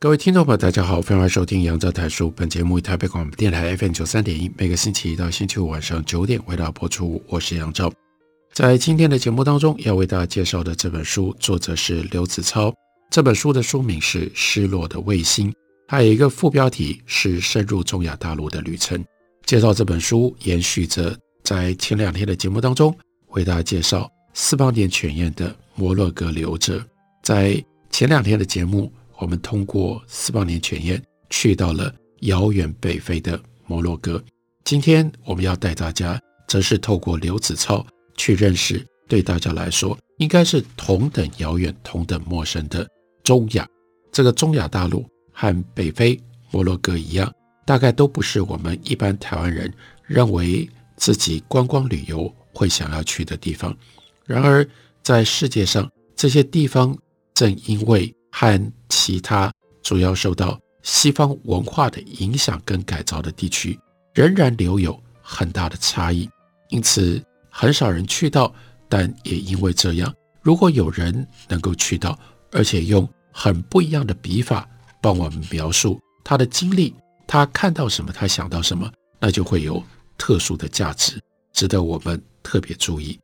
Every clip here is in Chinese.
各位听众朋友，大家好，欢迎收听杨照谈书。本节目以台北广播电台 FM 九三点一，每个星期一到星期五晚上九点为大家播出。我是杨照。在今天的节目当中，要为大家介绍的这本书，作者是刘子超。这本书的书名是《失落的卫星》，还有一个副标题是《深入中亚大陆的旅程》。介绍这本书，延续着在前两天的节目当中为大家介绍四邦年犬宴的《摩洛哥流者》。在前两天的节目。我们通过四八年犬宴去到了遥远北非的摩洛哥。今天我们要带大家，则是透过刘子超去认识对大家来说应该是同等遥远、同等陌生的中亚。这个中亚大陆和北非摩洛哥一样，大概都不是我们一般台湾人认为自己观光旅游会想要去的地方。然而，在世界上这些地方，正因为和其他主要受到西方文化的影响跟改造的地区，仍然留有很大的差异，因此很少人去到。但也因为这样，如果有人能够去到，而且用很不一样的笔法帮我们描述他的经历，他看到什么，他想到什么，那就会有特殊的价值，值得我们特别注意。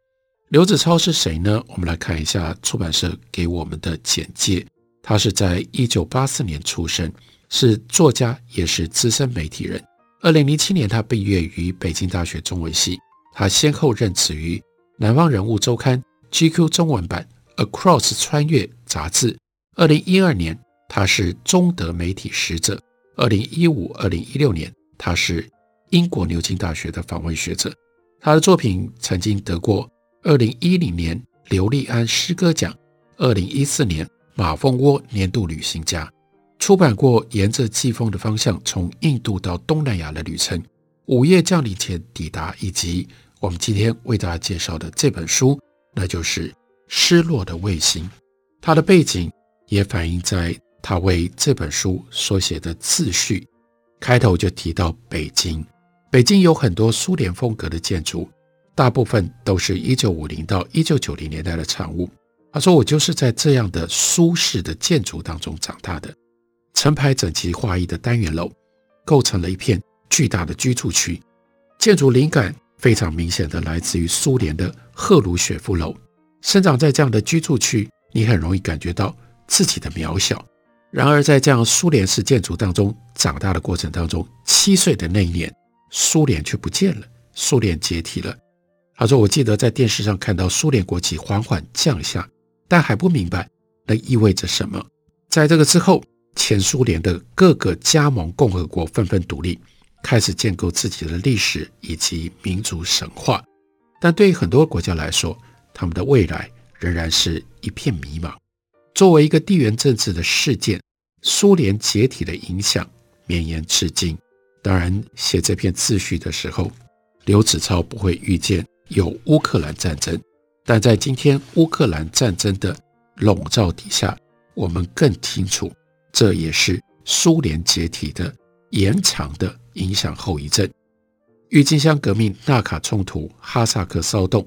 刘子超是谁呢？我们来看一下出版社给我们的简介。他是在一九八四年出生，是作家，也是资深媒体人。二零零七年，他毕业于北京大学中文系。他先后任职于《南方人物周刊》、GQ 中文版、Across 穿越杂志。二零一二年，他是中德媒体使者。二零一五、二零一六年，他是英国牛津大学的访问学者。他的作品曾经得过二零一零年刘立安诗歌奖，二零一四年。马蜂窝年度旅行家出版过《沿着季风的方向：从印度到东南亚的旅程》，午夜降临前抵达，以及我们今天为大家介绍的这本书，那就是《失落的卫星》。它的背景也反映在他为这本书所写的自序，开头就提到北京。北京有很多苏联风格的建筑，大部分都是一九五零到一九九零年代的产物。他说：“我就是在这样的舒适的建筑当中长大的，成排整齐划一的单元楼，构成了一片巨大的居住区。建筑灵感非常明显的来自于苏联的赫鲁雪夫楼。生长在这样的居住区，你很容易感觉到自己的渺小。然而，在这样苏联式建筑当中长大的过程当中，七岁的那一年，苏联却不见了，苏联解体了。他说：我记得在电视上看到苏联国旗缓缓降下。”但还不明白那意味着什么。在这个之后，前苏联的各个加盟共和国纷纷独立，开始建构自己的历史以及民族神话。但对于很多国家来说，他们的未来仍然是一片迷茫。作为一个地缘政治的事件，苏联解体的影响绵延至今。当然，写这篇自序的时候，刘子超不会预见有乌克兰战争。但在今天乌克兰战争的笼罩底下，我们更清楚，这也是苏联解体的延长的影响后遗症。郁金香革命、纳卡冲突、哈萨克骚动，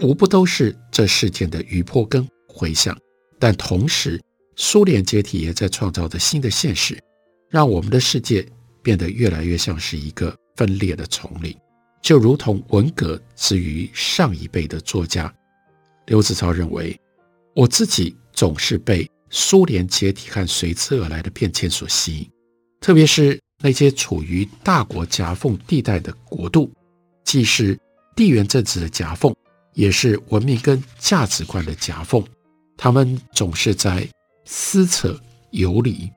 无不都是这事件的余波跟回响。但同时，苏联解体也在创造着新的现实，让我们的世界变得越来越像是一个分裂的丛林，就如同文革之于上一辈的作家。刘子超认为，我自己总是被苏联解体和随之而来的变迁所吸引，特别是那些处于大国夹缝地带的国度，既是地缘政治的夹缝，也是文明跟价值观的夹缝。他们总是在撕扯游离，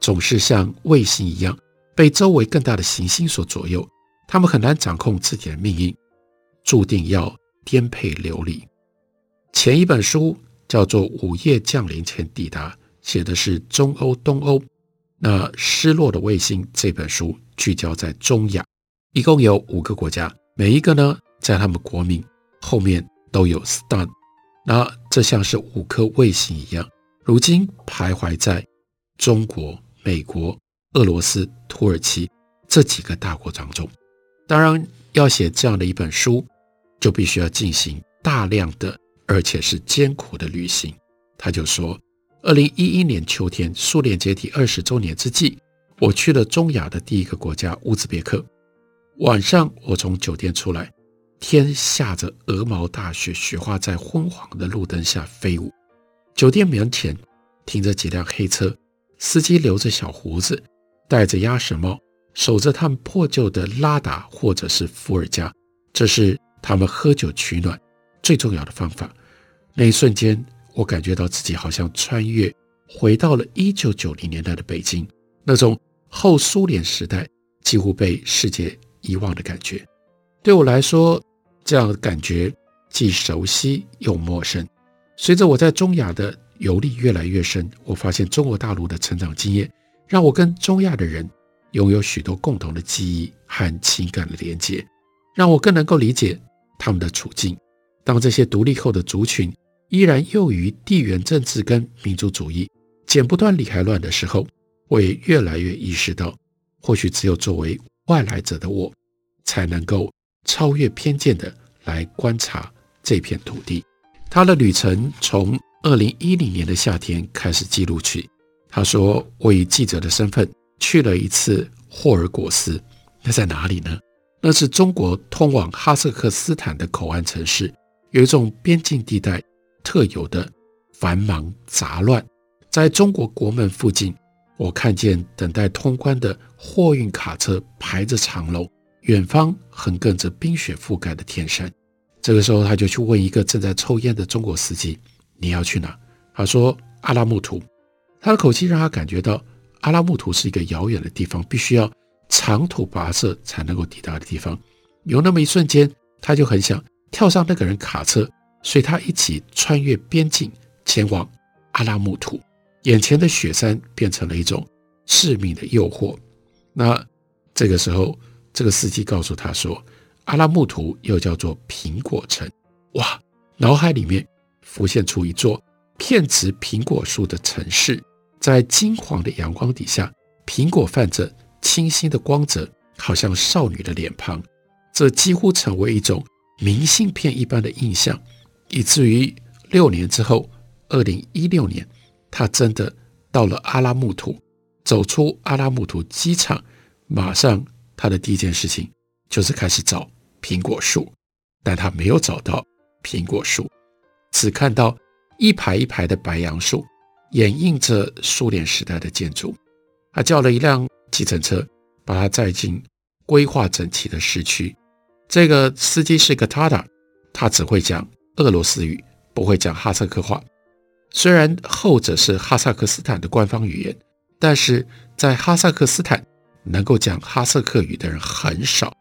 总是像卫星一样被周围更大的行星所左右。他们很难掌控自己的命运，注定要颠沛流离。前一本书叫做《午夜降临前抵达》，写的是中欧、东欧。那《失落的卫星》这本书聚焦在中亚，一共有五个国家，每一个呢，在他们国名后面都有 “stan”。那这像是五颗卫星一样，如今徘徊在中国、美国、俄罗斯、土耳其这几个大国当中。当然，要写这样的一本书，就必须要进行大量的，而且是艰苦的旅行。他就说。二零一一年秋天，苏联解体二十周年之际，我去了中亚的第一个国家乌兹别克。晚上，我从酒店出来，天下着鹅毛大雪，雪花在昏黄的路灯下飞舞。酒店门前停着几辆黑车，司机留着小胡子，戴着鸭舌帽，守着他们破旧的拉达或者是伏尔加，这是他们喝酒取暖最重要的方法。那一瞬间。我感觉到自己好像穿越回到了一九九零年代的北京，那种后苏联时代几乎被世界遗忘的感觉。对我来说，这样的感觉既熟悉又陌生。随着我在中亚的游历越来越深，我发现中国大陆的成长经验让我跟中亚的人拥有许多共同的记忆和情感的连接，让我更能够理解他们的处境。当这些独立后的族群，依然囿于地缘政治跟民族主义剪不断理还乱的时候，我也越来越意识到，或许只有作为外来者的我，才能够超越偏见的来观察这片土地。他的旅程从二零一零年的夏天开始记录起。他说：“我以记者的身份去了一次霍尔果斯，那在哪里呢？那是中国通往哈萨克斯坦的口岸城市，有一种边境地带。”特有的繁忙杂乱，在中国国门附近，我看见等待通关的货运卡车排着长龙，远方横亘着冰雪覆盖的天山。这个时候，他就去问一个正在抽烟的中国司机：“你要去哪？”他说：“阿拉木图。”他的口气让他感觉到阿拉木图是一个遥远的地方，必须要长途跋涉才能够抵达的地方。有那么一瞬间，他就很想跳上那个人卡车。随他一起穿越边境，前往阿拉木图。眼前的雪山变成了一种致命的诱惑。那这个时候，这个司机告诉他说：“阿拉木图又叫做苹果城。”哇！脑海里面浮现出一座遍植苹果树的城市，在金黄的阳光底下，苹果泛着清新的光泽，好像少女的脸庞。这几乎成为一种明信片一般的印象。以至于六年之后，二零一六年，他真的到了阿拉木图，走出阿拉木图机场，马上他的第一件事情就是开始找苹果树，但他没有找到苹果树，只看到一排一排的白杨树，掩映着苏联时代的建筑。他叫了一辆计程车，把他载进规划整齐的市区。这个司机是个 Tata，他只会讲。俄罗斯语不会讲哈萨克话，虽然后者是哈萨克斯坦的官方语言，但是在哈萨克斯坦能够讲哈萨克语的人很少，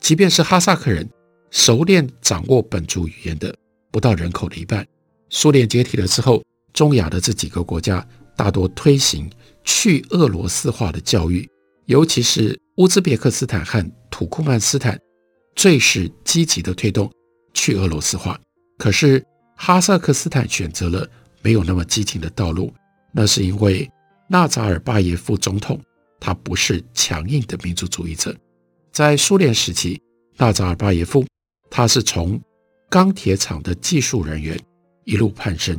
即便是哈萨克人，熟练掌握本族语言的不到人口的一半。苏联解体了之后，中亚的这几个国家大多推行去俄罗斯化的教育，尤其是乌兹别克斯坦和土库曼斯坦，最是积极的推动去俄罗斯化。可是哈萨克斯坦选择了没有那么激进的道路，那是因为纳扎尔巴耶夫总统他不是强硬的民族主义者。在苏联时期，纳扎尔巴耶夫他是从钢铁厂的技术人员一路攀升，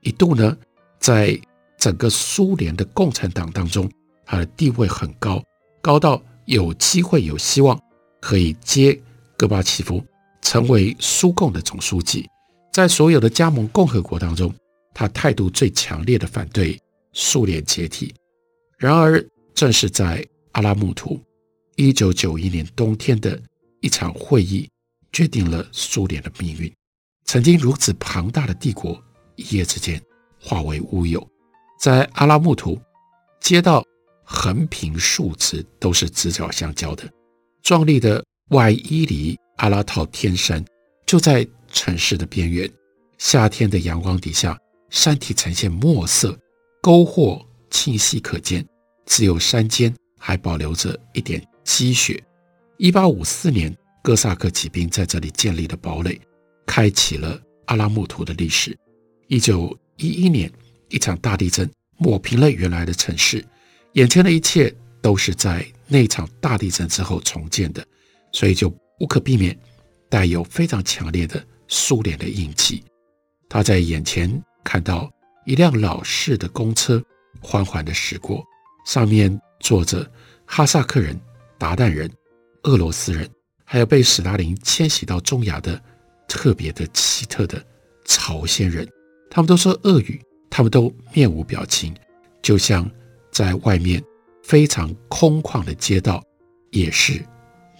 一度呢在整个苏联的共产党当中，他的地位很高，高到有机会有希望可以接戈巴契夫。成为苏共的总书记，在所有的加盟共和国当中，他态度最强烈的反对苏联解体。然而，正是在阿拉木图，一九九一年冬天的一场会议，决定了苏联的命运。曾经如此庞大的帝国，一夜之间化为乌有。在阿拉木图，街道横平竖直，都是直角相交的，壮丽的外伊犁。阿拉套天山就在城市的边缘，夏天的阳光底下，山体呈现墨色，沟壑清晰可见，只有山间还保留着一点积雪。一八五四年，哥萨克骑兵在这里建立了堡垒，开启了阿拉木图的历史。一九一一年，一场大地震抹平了原来的城市，眼前的一切都是在那场大地震之后重建的，所以就无可避免带有非常强烈的苏联的印记。他在眼前看到一辆老式的公车缓缓地驶过，上面坐着哈萨克人、鞑靼人、俄罗斯人，还有被史达林迁徙到中亚的特别的奇特的朝鲜人。他们都说俄语，他们都面无表情，就像在外面非常空旷的街道也是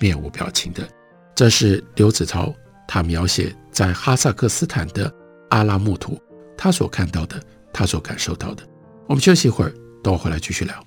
面无表情的。这是刘子超他描写在哈萨克斯坦的阿拉木图，他所看到的，他所感受到的。我们休息一会儿，等我回来继续聊。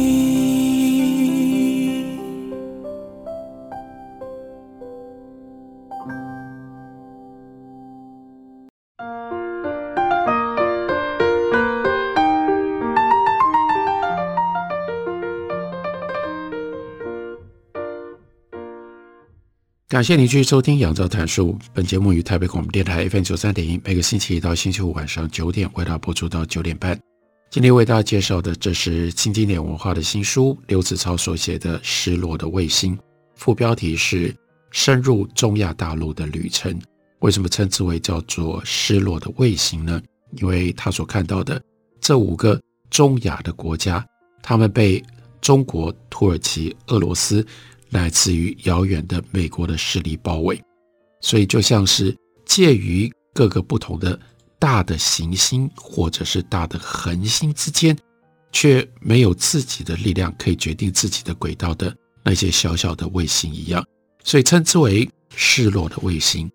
感谢您继续收听《杨照谈书》。本节目于台北广播电台 FM 九三点一，每个星期一到星期五晚上九点为大家播出到九点半。今天为大家介绍的，这是新经典文化的新书，刘子超所写的《失落的卫星》，副标题是“深入中亚大陆的旅程”。为什么称之为叫做“失落的卫星”呢？因为他所看到的这五个中亚的国家，他们被中国、土耳其、俄罗斯。来自于遥远的美国的势力包围，所以就像是介于各个不同的大的行星或者是大的恒星之间，却没有自己的力量可以决定自己的轨道的那些小小的卫星一样，所以称之为失落的卫星。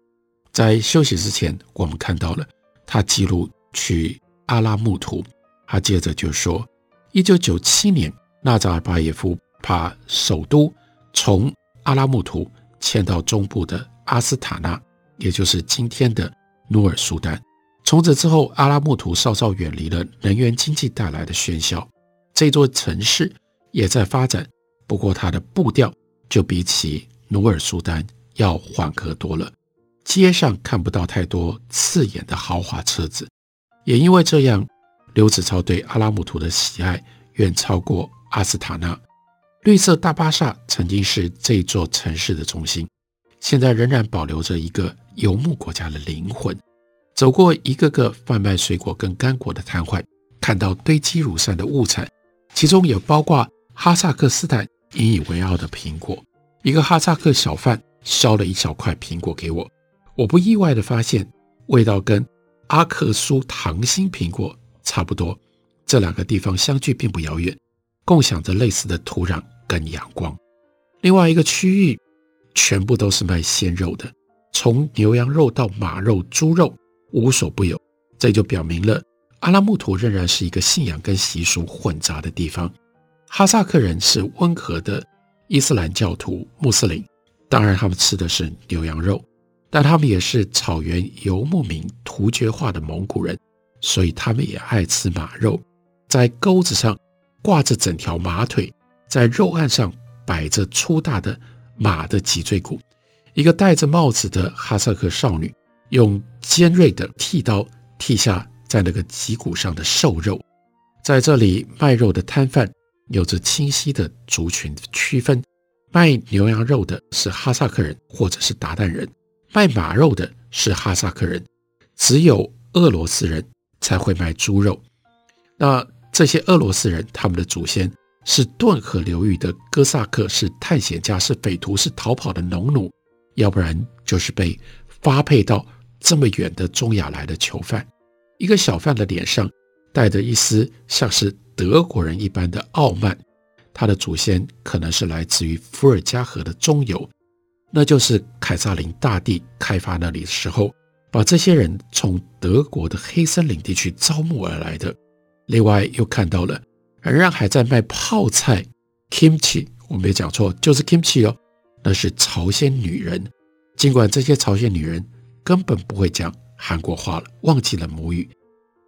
在休息之前，我们看到了他记录去阿拉木图，他接着就说，一九九七年，纳扎尔巴耶夫把首都。从阿拉木图迁到中部的阿斯塔纳，也就是今天的努尔苏丹。从此之后，阿拉木图稍稍远离了能源经济带来的喧嚣，这座城市也在发展，不过它的步调就比起努尔苏丹要缓和多了。街上看不到太多刺眼的豪华车子，也因为这样，刘子超对阿拉木图的喜爱远超过阿斯塔纳。绿色大巴萨曾经是这座城市的中心，现在仍然保留着一个游牧国家的灵魂。走过一个个贩卖水果跟干果的摊贩，看到堆积如山的物产，其中也包括哈萨克斯坦引以为傲的苹果。一个哈萨克小贩削了一小块苹果给我，我不意外地发现，味道跟阿克苏糖心苹果差不多。这两个地方相距并不遥远，共享着类似的土壤。跟阳光，另外一个区域全部都是卖鲜肉的，从牛羊肉到马肉、猪肉无所不有。这就表明了阿拉木图仍然是一个信仰跟习俗混杂的地方。哈萨克人是温和的伊斯兰教徒穆斯林，当然他们吃的是牛羊肉，但他们也是草原游牧民突厥化的蒙古人，所以他们也爱吃马肉。在钩子上挂着整条马腿，在肉案上摆着粗大的马的脊椎骨。一个戴着帽子的哈萨克少女用尖锐的剃刀剃下在那个脊骨上的瘦肉。在这里卖肉的摊贩有着清晰的族群区分：卖牛羊肉的是哈萨克人或者是韃靼人，卖马肉的是哈萨克人，只有俄罗斯人才会卖猪肉。那这些俄罗斯人，他们的祖先是顿河流域的哥萨克，是探险家，是匪徒，是逃跑的农奴。要不然就是被发配到这么远的中亚来的囚犯。一个小贩的脸上带着一丝像是德国人一般的傲慢，他的祖先可能是来自于伏尔加河的中游，那就是凯撒林大帝开发那里的时候，把这些人从德国的黑森林地区招募而来的。另外又看到了仍然还在卖泡菜 kimchi，我没讲错，就是 kimchi 哦。那是朝鲜女人，尽管这些朝鲜女人根本不会讲韩国话了，忘记了母语。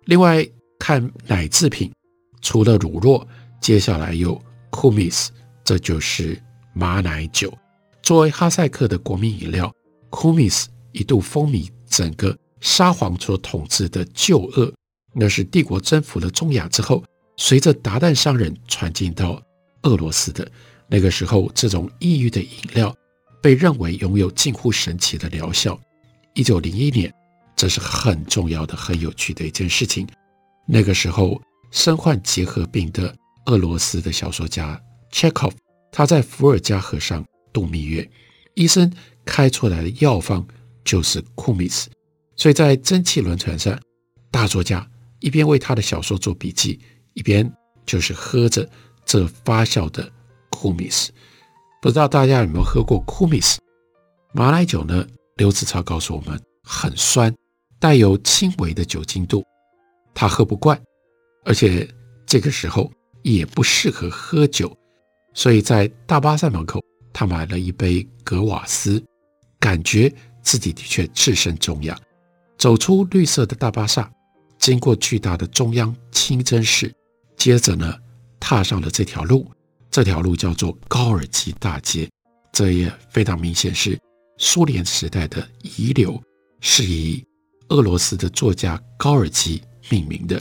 另外看奶制品，除了乳酪，接下来有 kumis，这就是马奶酒。作为哈萨克的国民饮料，kumis 一度风靡整个沙皇所统治的旧俄，那是帝国征服了中亚之后，随着韃靼商人传进到俄罗斯的。那个时候，这种异域的饮料被认为拥有近乎神奇的疗效。一九零一年，这是很重要的、很有趣的一件事情。那个时候，身患结核病的俄罗斯的小说家 Chekhov，，他在伏尔加河上度蜜月，医生开出来的药方就是库米斯。所以在蒸汽轮船上，大作家一边为他的小说做笔记，一边就是喝着这发酵的。库米斯，不知道大家有没有喝过库米斯马奶酒呢？刘子超告诉我们，很酸，带有轻微的酒精度，他喝不惯，而且这个时候也不适合喝酒，所以在大巴站门口，他买了一杯格瓦斯，感觉自己的确置身中央，走出绿色的大巴萨，经过巨大的中央清真寺，接着呢，踏上了这条路。这条路叫做高尔基大街，这也非常明显是苏联时代的遗留，是以俄罗斯的作家高尔基命名的。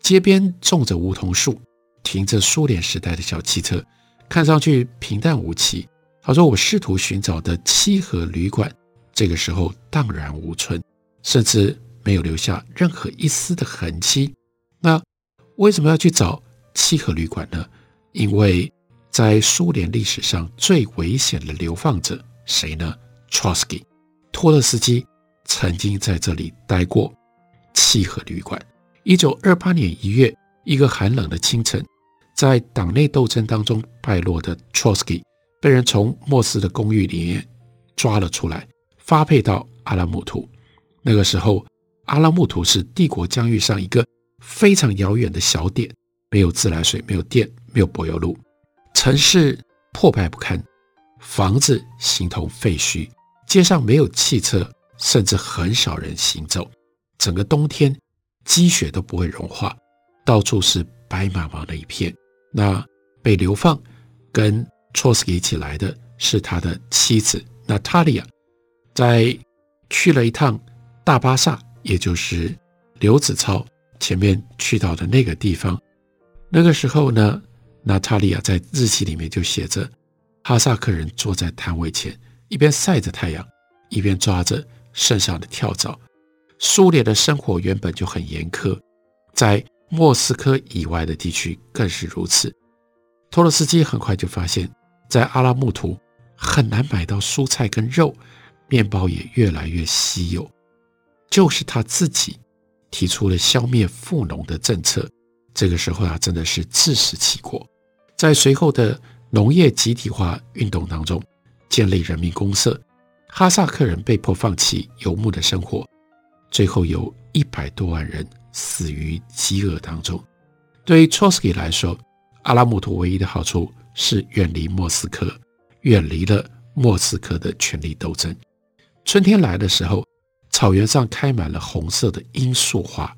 街边种着梧桐树，停着苏联时代的小汽车，看上去平淡无奇。他说：“我试图寻找的七合旅馆，这个时候荡然无存，甚至没有留下任何一丝的痕迹。为什么要去找七合旅馆呢？因为。”在苏联历史上最危险的流放者谁呢？Trotsky，托勒斯基曾经在这里待过。契合旅馆。一九二八年一月，一个寒冷的清晨，在党内斗争当中败落的 Trotsky 被人从莫斯的公寓里面抓了出来，发配到阿拉木图。那个时候，阿拉木图是帝国疆域上一个非常遥远的小点，没有自来水，没有电，没有柏油路。城市破败不堪，房子形同废墟，街上没有汽车，甚至很少人行走。整个冬天积雪都不会融化，到处是白茫茫的一片。那被流放跟托斯基一起来的是他的妻子娜塔莉亚，在去了一趟大巴萨，也就是刘子超前面去到的那个地方。那个时候呢，娜塔莉亚在日记里面就写着：哈萨克人坐在摊位前，一边晒着太阳，一边抓着身上的跳蚤。苏联的生活原本就很严苛，在莫斯科以外的地区更是如此。托洛斯基很快就发现，在阿拉木图很难买到蔬菜跟肉，面包也越来越稀有。就是他自己提出了消灭富农的政策。这个时候啊，真的是自食其果。在随后的农业集体化运动当中，建立人民公社，哈萨克人被迫放弃游牧的生活，最后有一百多万人死于饥饿当中。对于 Trotsky 来说，阿拉木图唯一的好处是远离莫斯科，远离了莫斯科的权力斗争。春天来的时候，草原上开满了红色的罂粟花。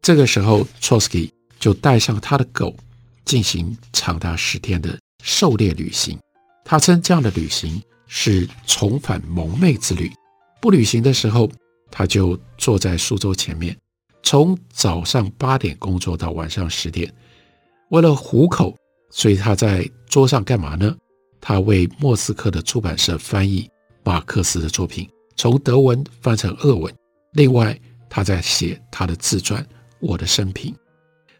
这个时候，Trotsky 就带上他的狗，进行长达十天的狩猎旅行。他称这样的旅行是重返蒙昧之旅。不旅行的时候，他就坐在书桌前面。从早上八点工作到晚上十点，为了糊口，所以他在桌上干嘛呢？他为莫斯科的出版社翻译马克思的作品，从德文翻成俄文。另外，他在写他的自传《我的生平》。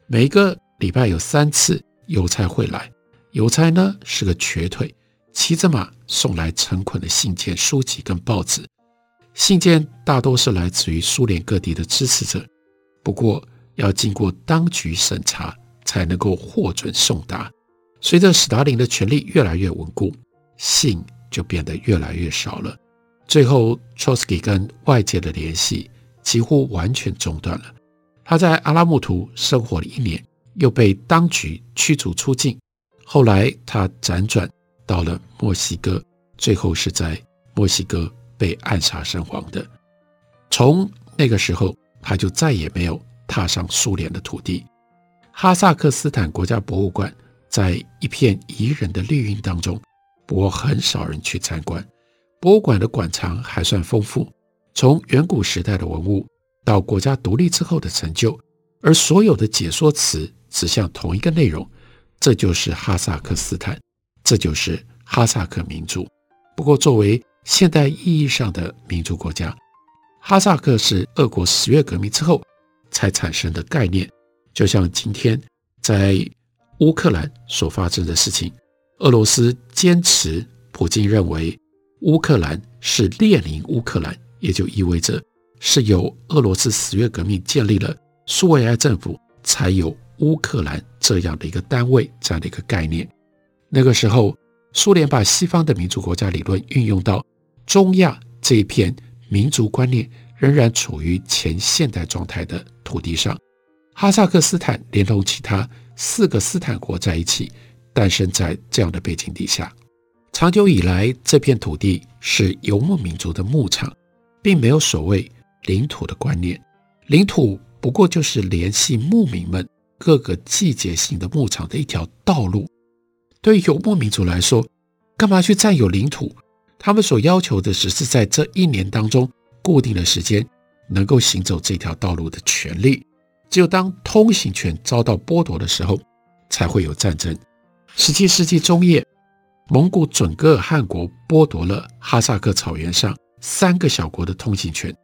每个礼拜有三次，邮差会来。邮差呢是个瘸腿，骑着马送来成捆的信件、书籍跟报纸。信件大多是来自于苏联各地的支持者。不过要经过当局审查才能够获准送达。随着史达林的权力越来越稳固，信就变得越来越少了。最后 trosky 跟外界的联系几乎完全中断了。他在阿拉木图生活了一年，又被当局驱逐出境。后来他辗转到了墨西哥，最后是在墨西哥被暗杀身亡的。从那个时候，他就再也没有踏上苏联的土地。哈萨克斯坦国家博物馆在一片宜人的绿荫当中，不过很少人去参观。博物馆的馆藏还算丰富，从远古时代的文物到国家独立之后的成就，而所有的解说词指向同一个内容：这就是哈萨克斯坦，这就是哈萨克民族。不过，作为现代意义上的民族国家，哈萨克是俄国十月革命之后才产生的概念，就像今天在乌克兰所发生的事情。俄罗斯坚持，普京认为乌克兰是列宁乌克兰，也就意味着是由俄罗斯十月革命建立了苏维埃政府，才有乌克兰这样的一个单位，这样的一个概念。那个时候，苏联把西方的民族国家理论运用到中亚这一片。民族观念仍然处于前现代状态的土地上，哈萨克斯坦连同其他四个斯坦国在一起，诞生在这样的背景底下。长久以来，这片土地是游牧民族的牧场，并没有所谓领土的观念。领土不过就是联系牧民们各个季节性的牧场的一条道路。对于游牧民族来说，干嘛去占有领土？他们所要求的只是在这一年当中固定的时间能够行走这条道路的权利。只有当通行权遭到剥夺的时候，才会有战争。十七世纪中叶，蒙古准噶尔汗国剥夺了哈萨克草原上三个小国的通行权，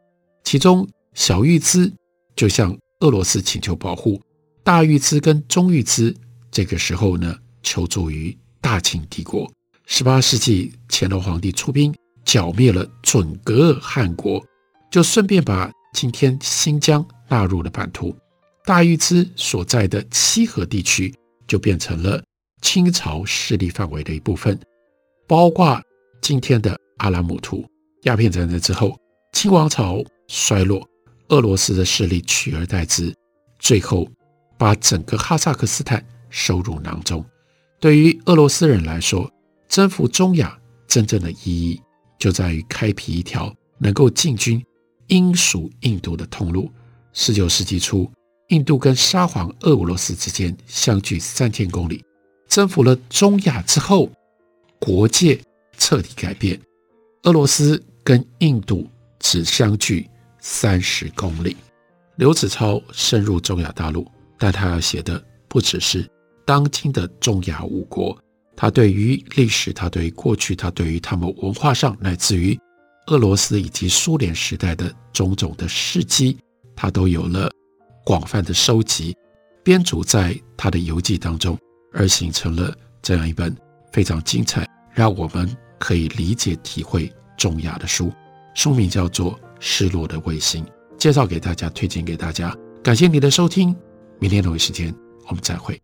其中小玉兹就向俄罗斯请求保护，大玉兹跟中玉兹这个时候呢求助于大清帝国。十八世纪，乾隆皇帝出兵剿灭了准噶尔汗国，就顺便把今天新疆纳入了版图。大玉兹所在的西河地区就变成了清朝势力范围的一部分，包括今天的阿拉木图。鸦片战争之后，清王朝衰落，俄罗斯的势力取而代之，最后把整个哈萨克斯坦收入囊中。对于俄罗斯人来说，征服中亚真正的意义，就在于开辟一条能够进军英属印度的通路。十九世纪初，印度跟沙皇俄罗斯之间相距三千公里。征服了中亚之后，国界彻底改变，俄罗斯跟印度只相距三十公里。刘子超深入中亚大陆，但他要写的不只是当今的中亚五国。他对于历史，他对于过去，他对于他们文化上，乃至于俄罗斯以及苏联时代的种种的事迹，他都有了广泛的收集，编组在他的游记当中，而形成了这样一本非常精彩，让我们可以理解体会中亚的书。书名叫做《失落的卫星》，介绍给大家，推荐给大家。感谢你的收听，明天同一时间我们再会。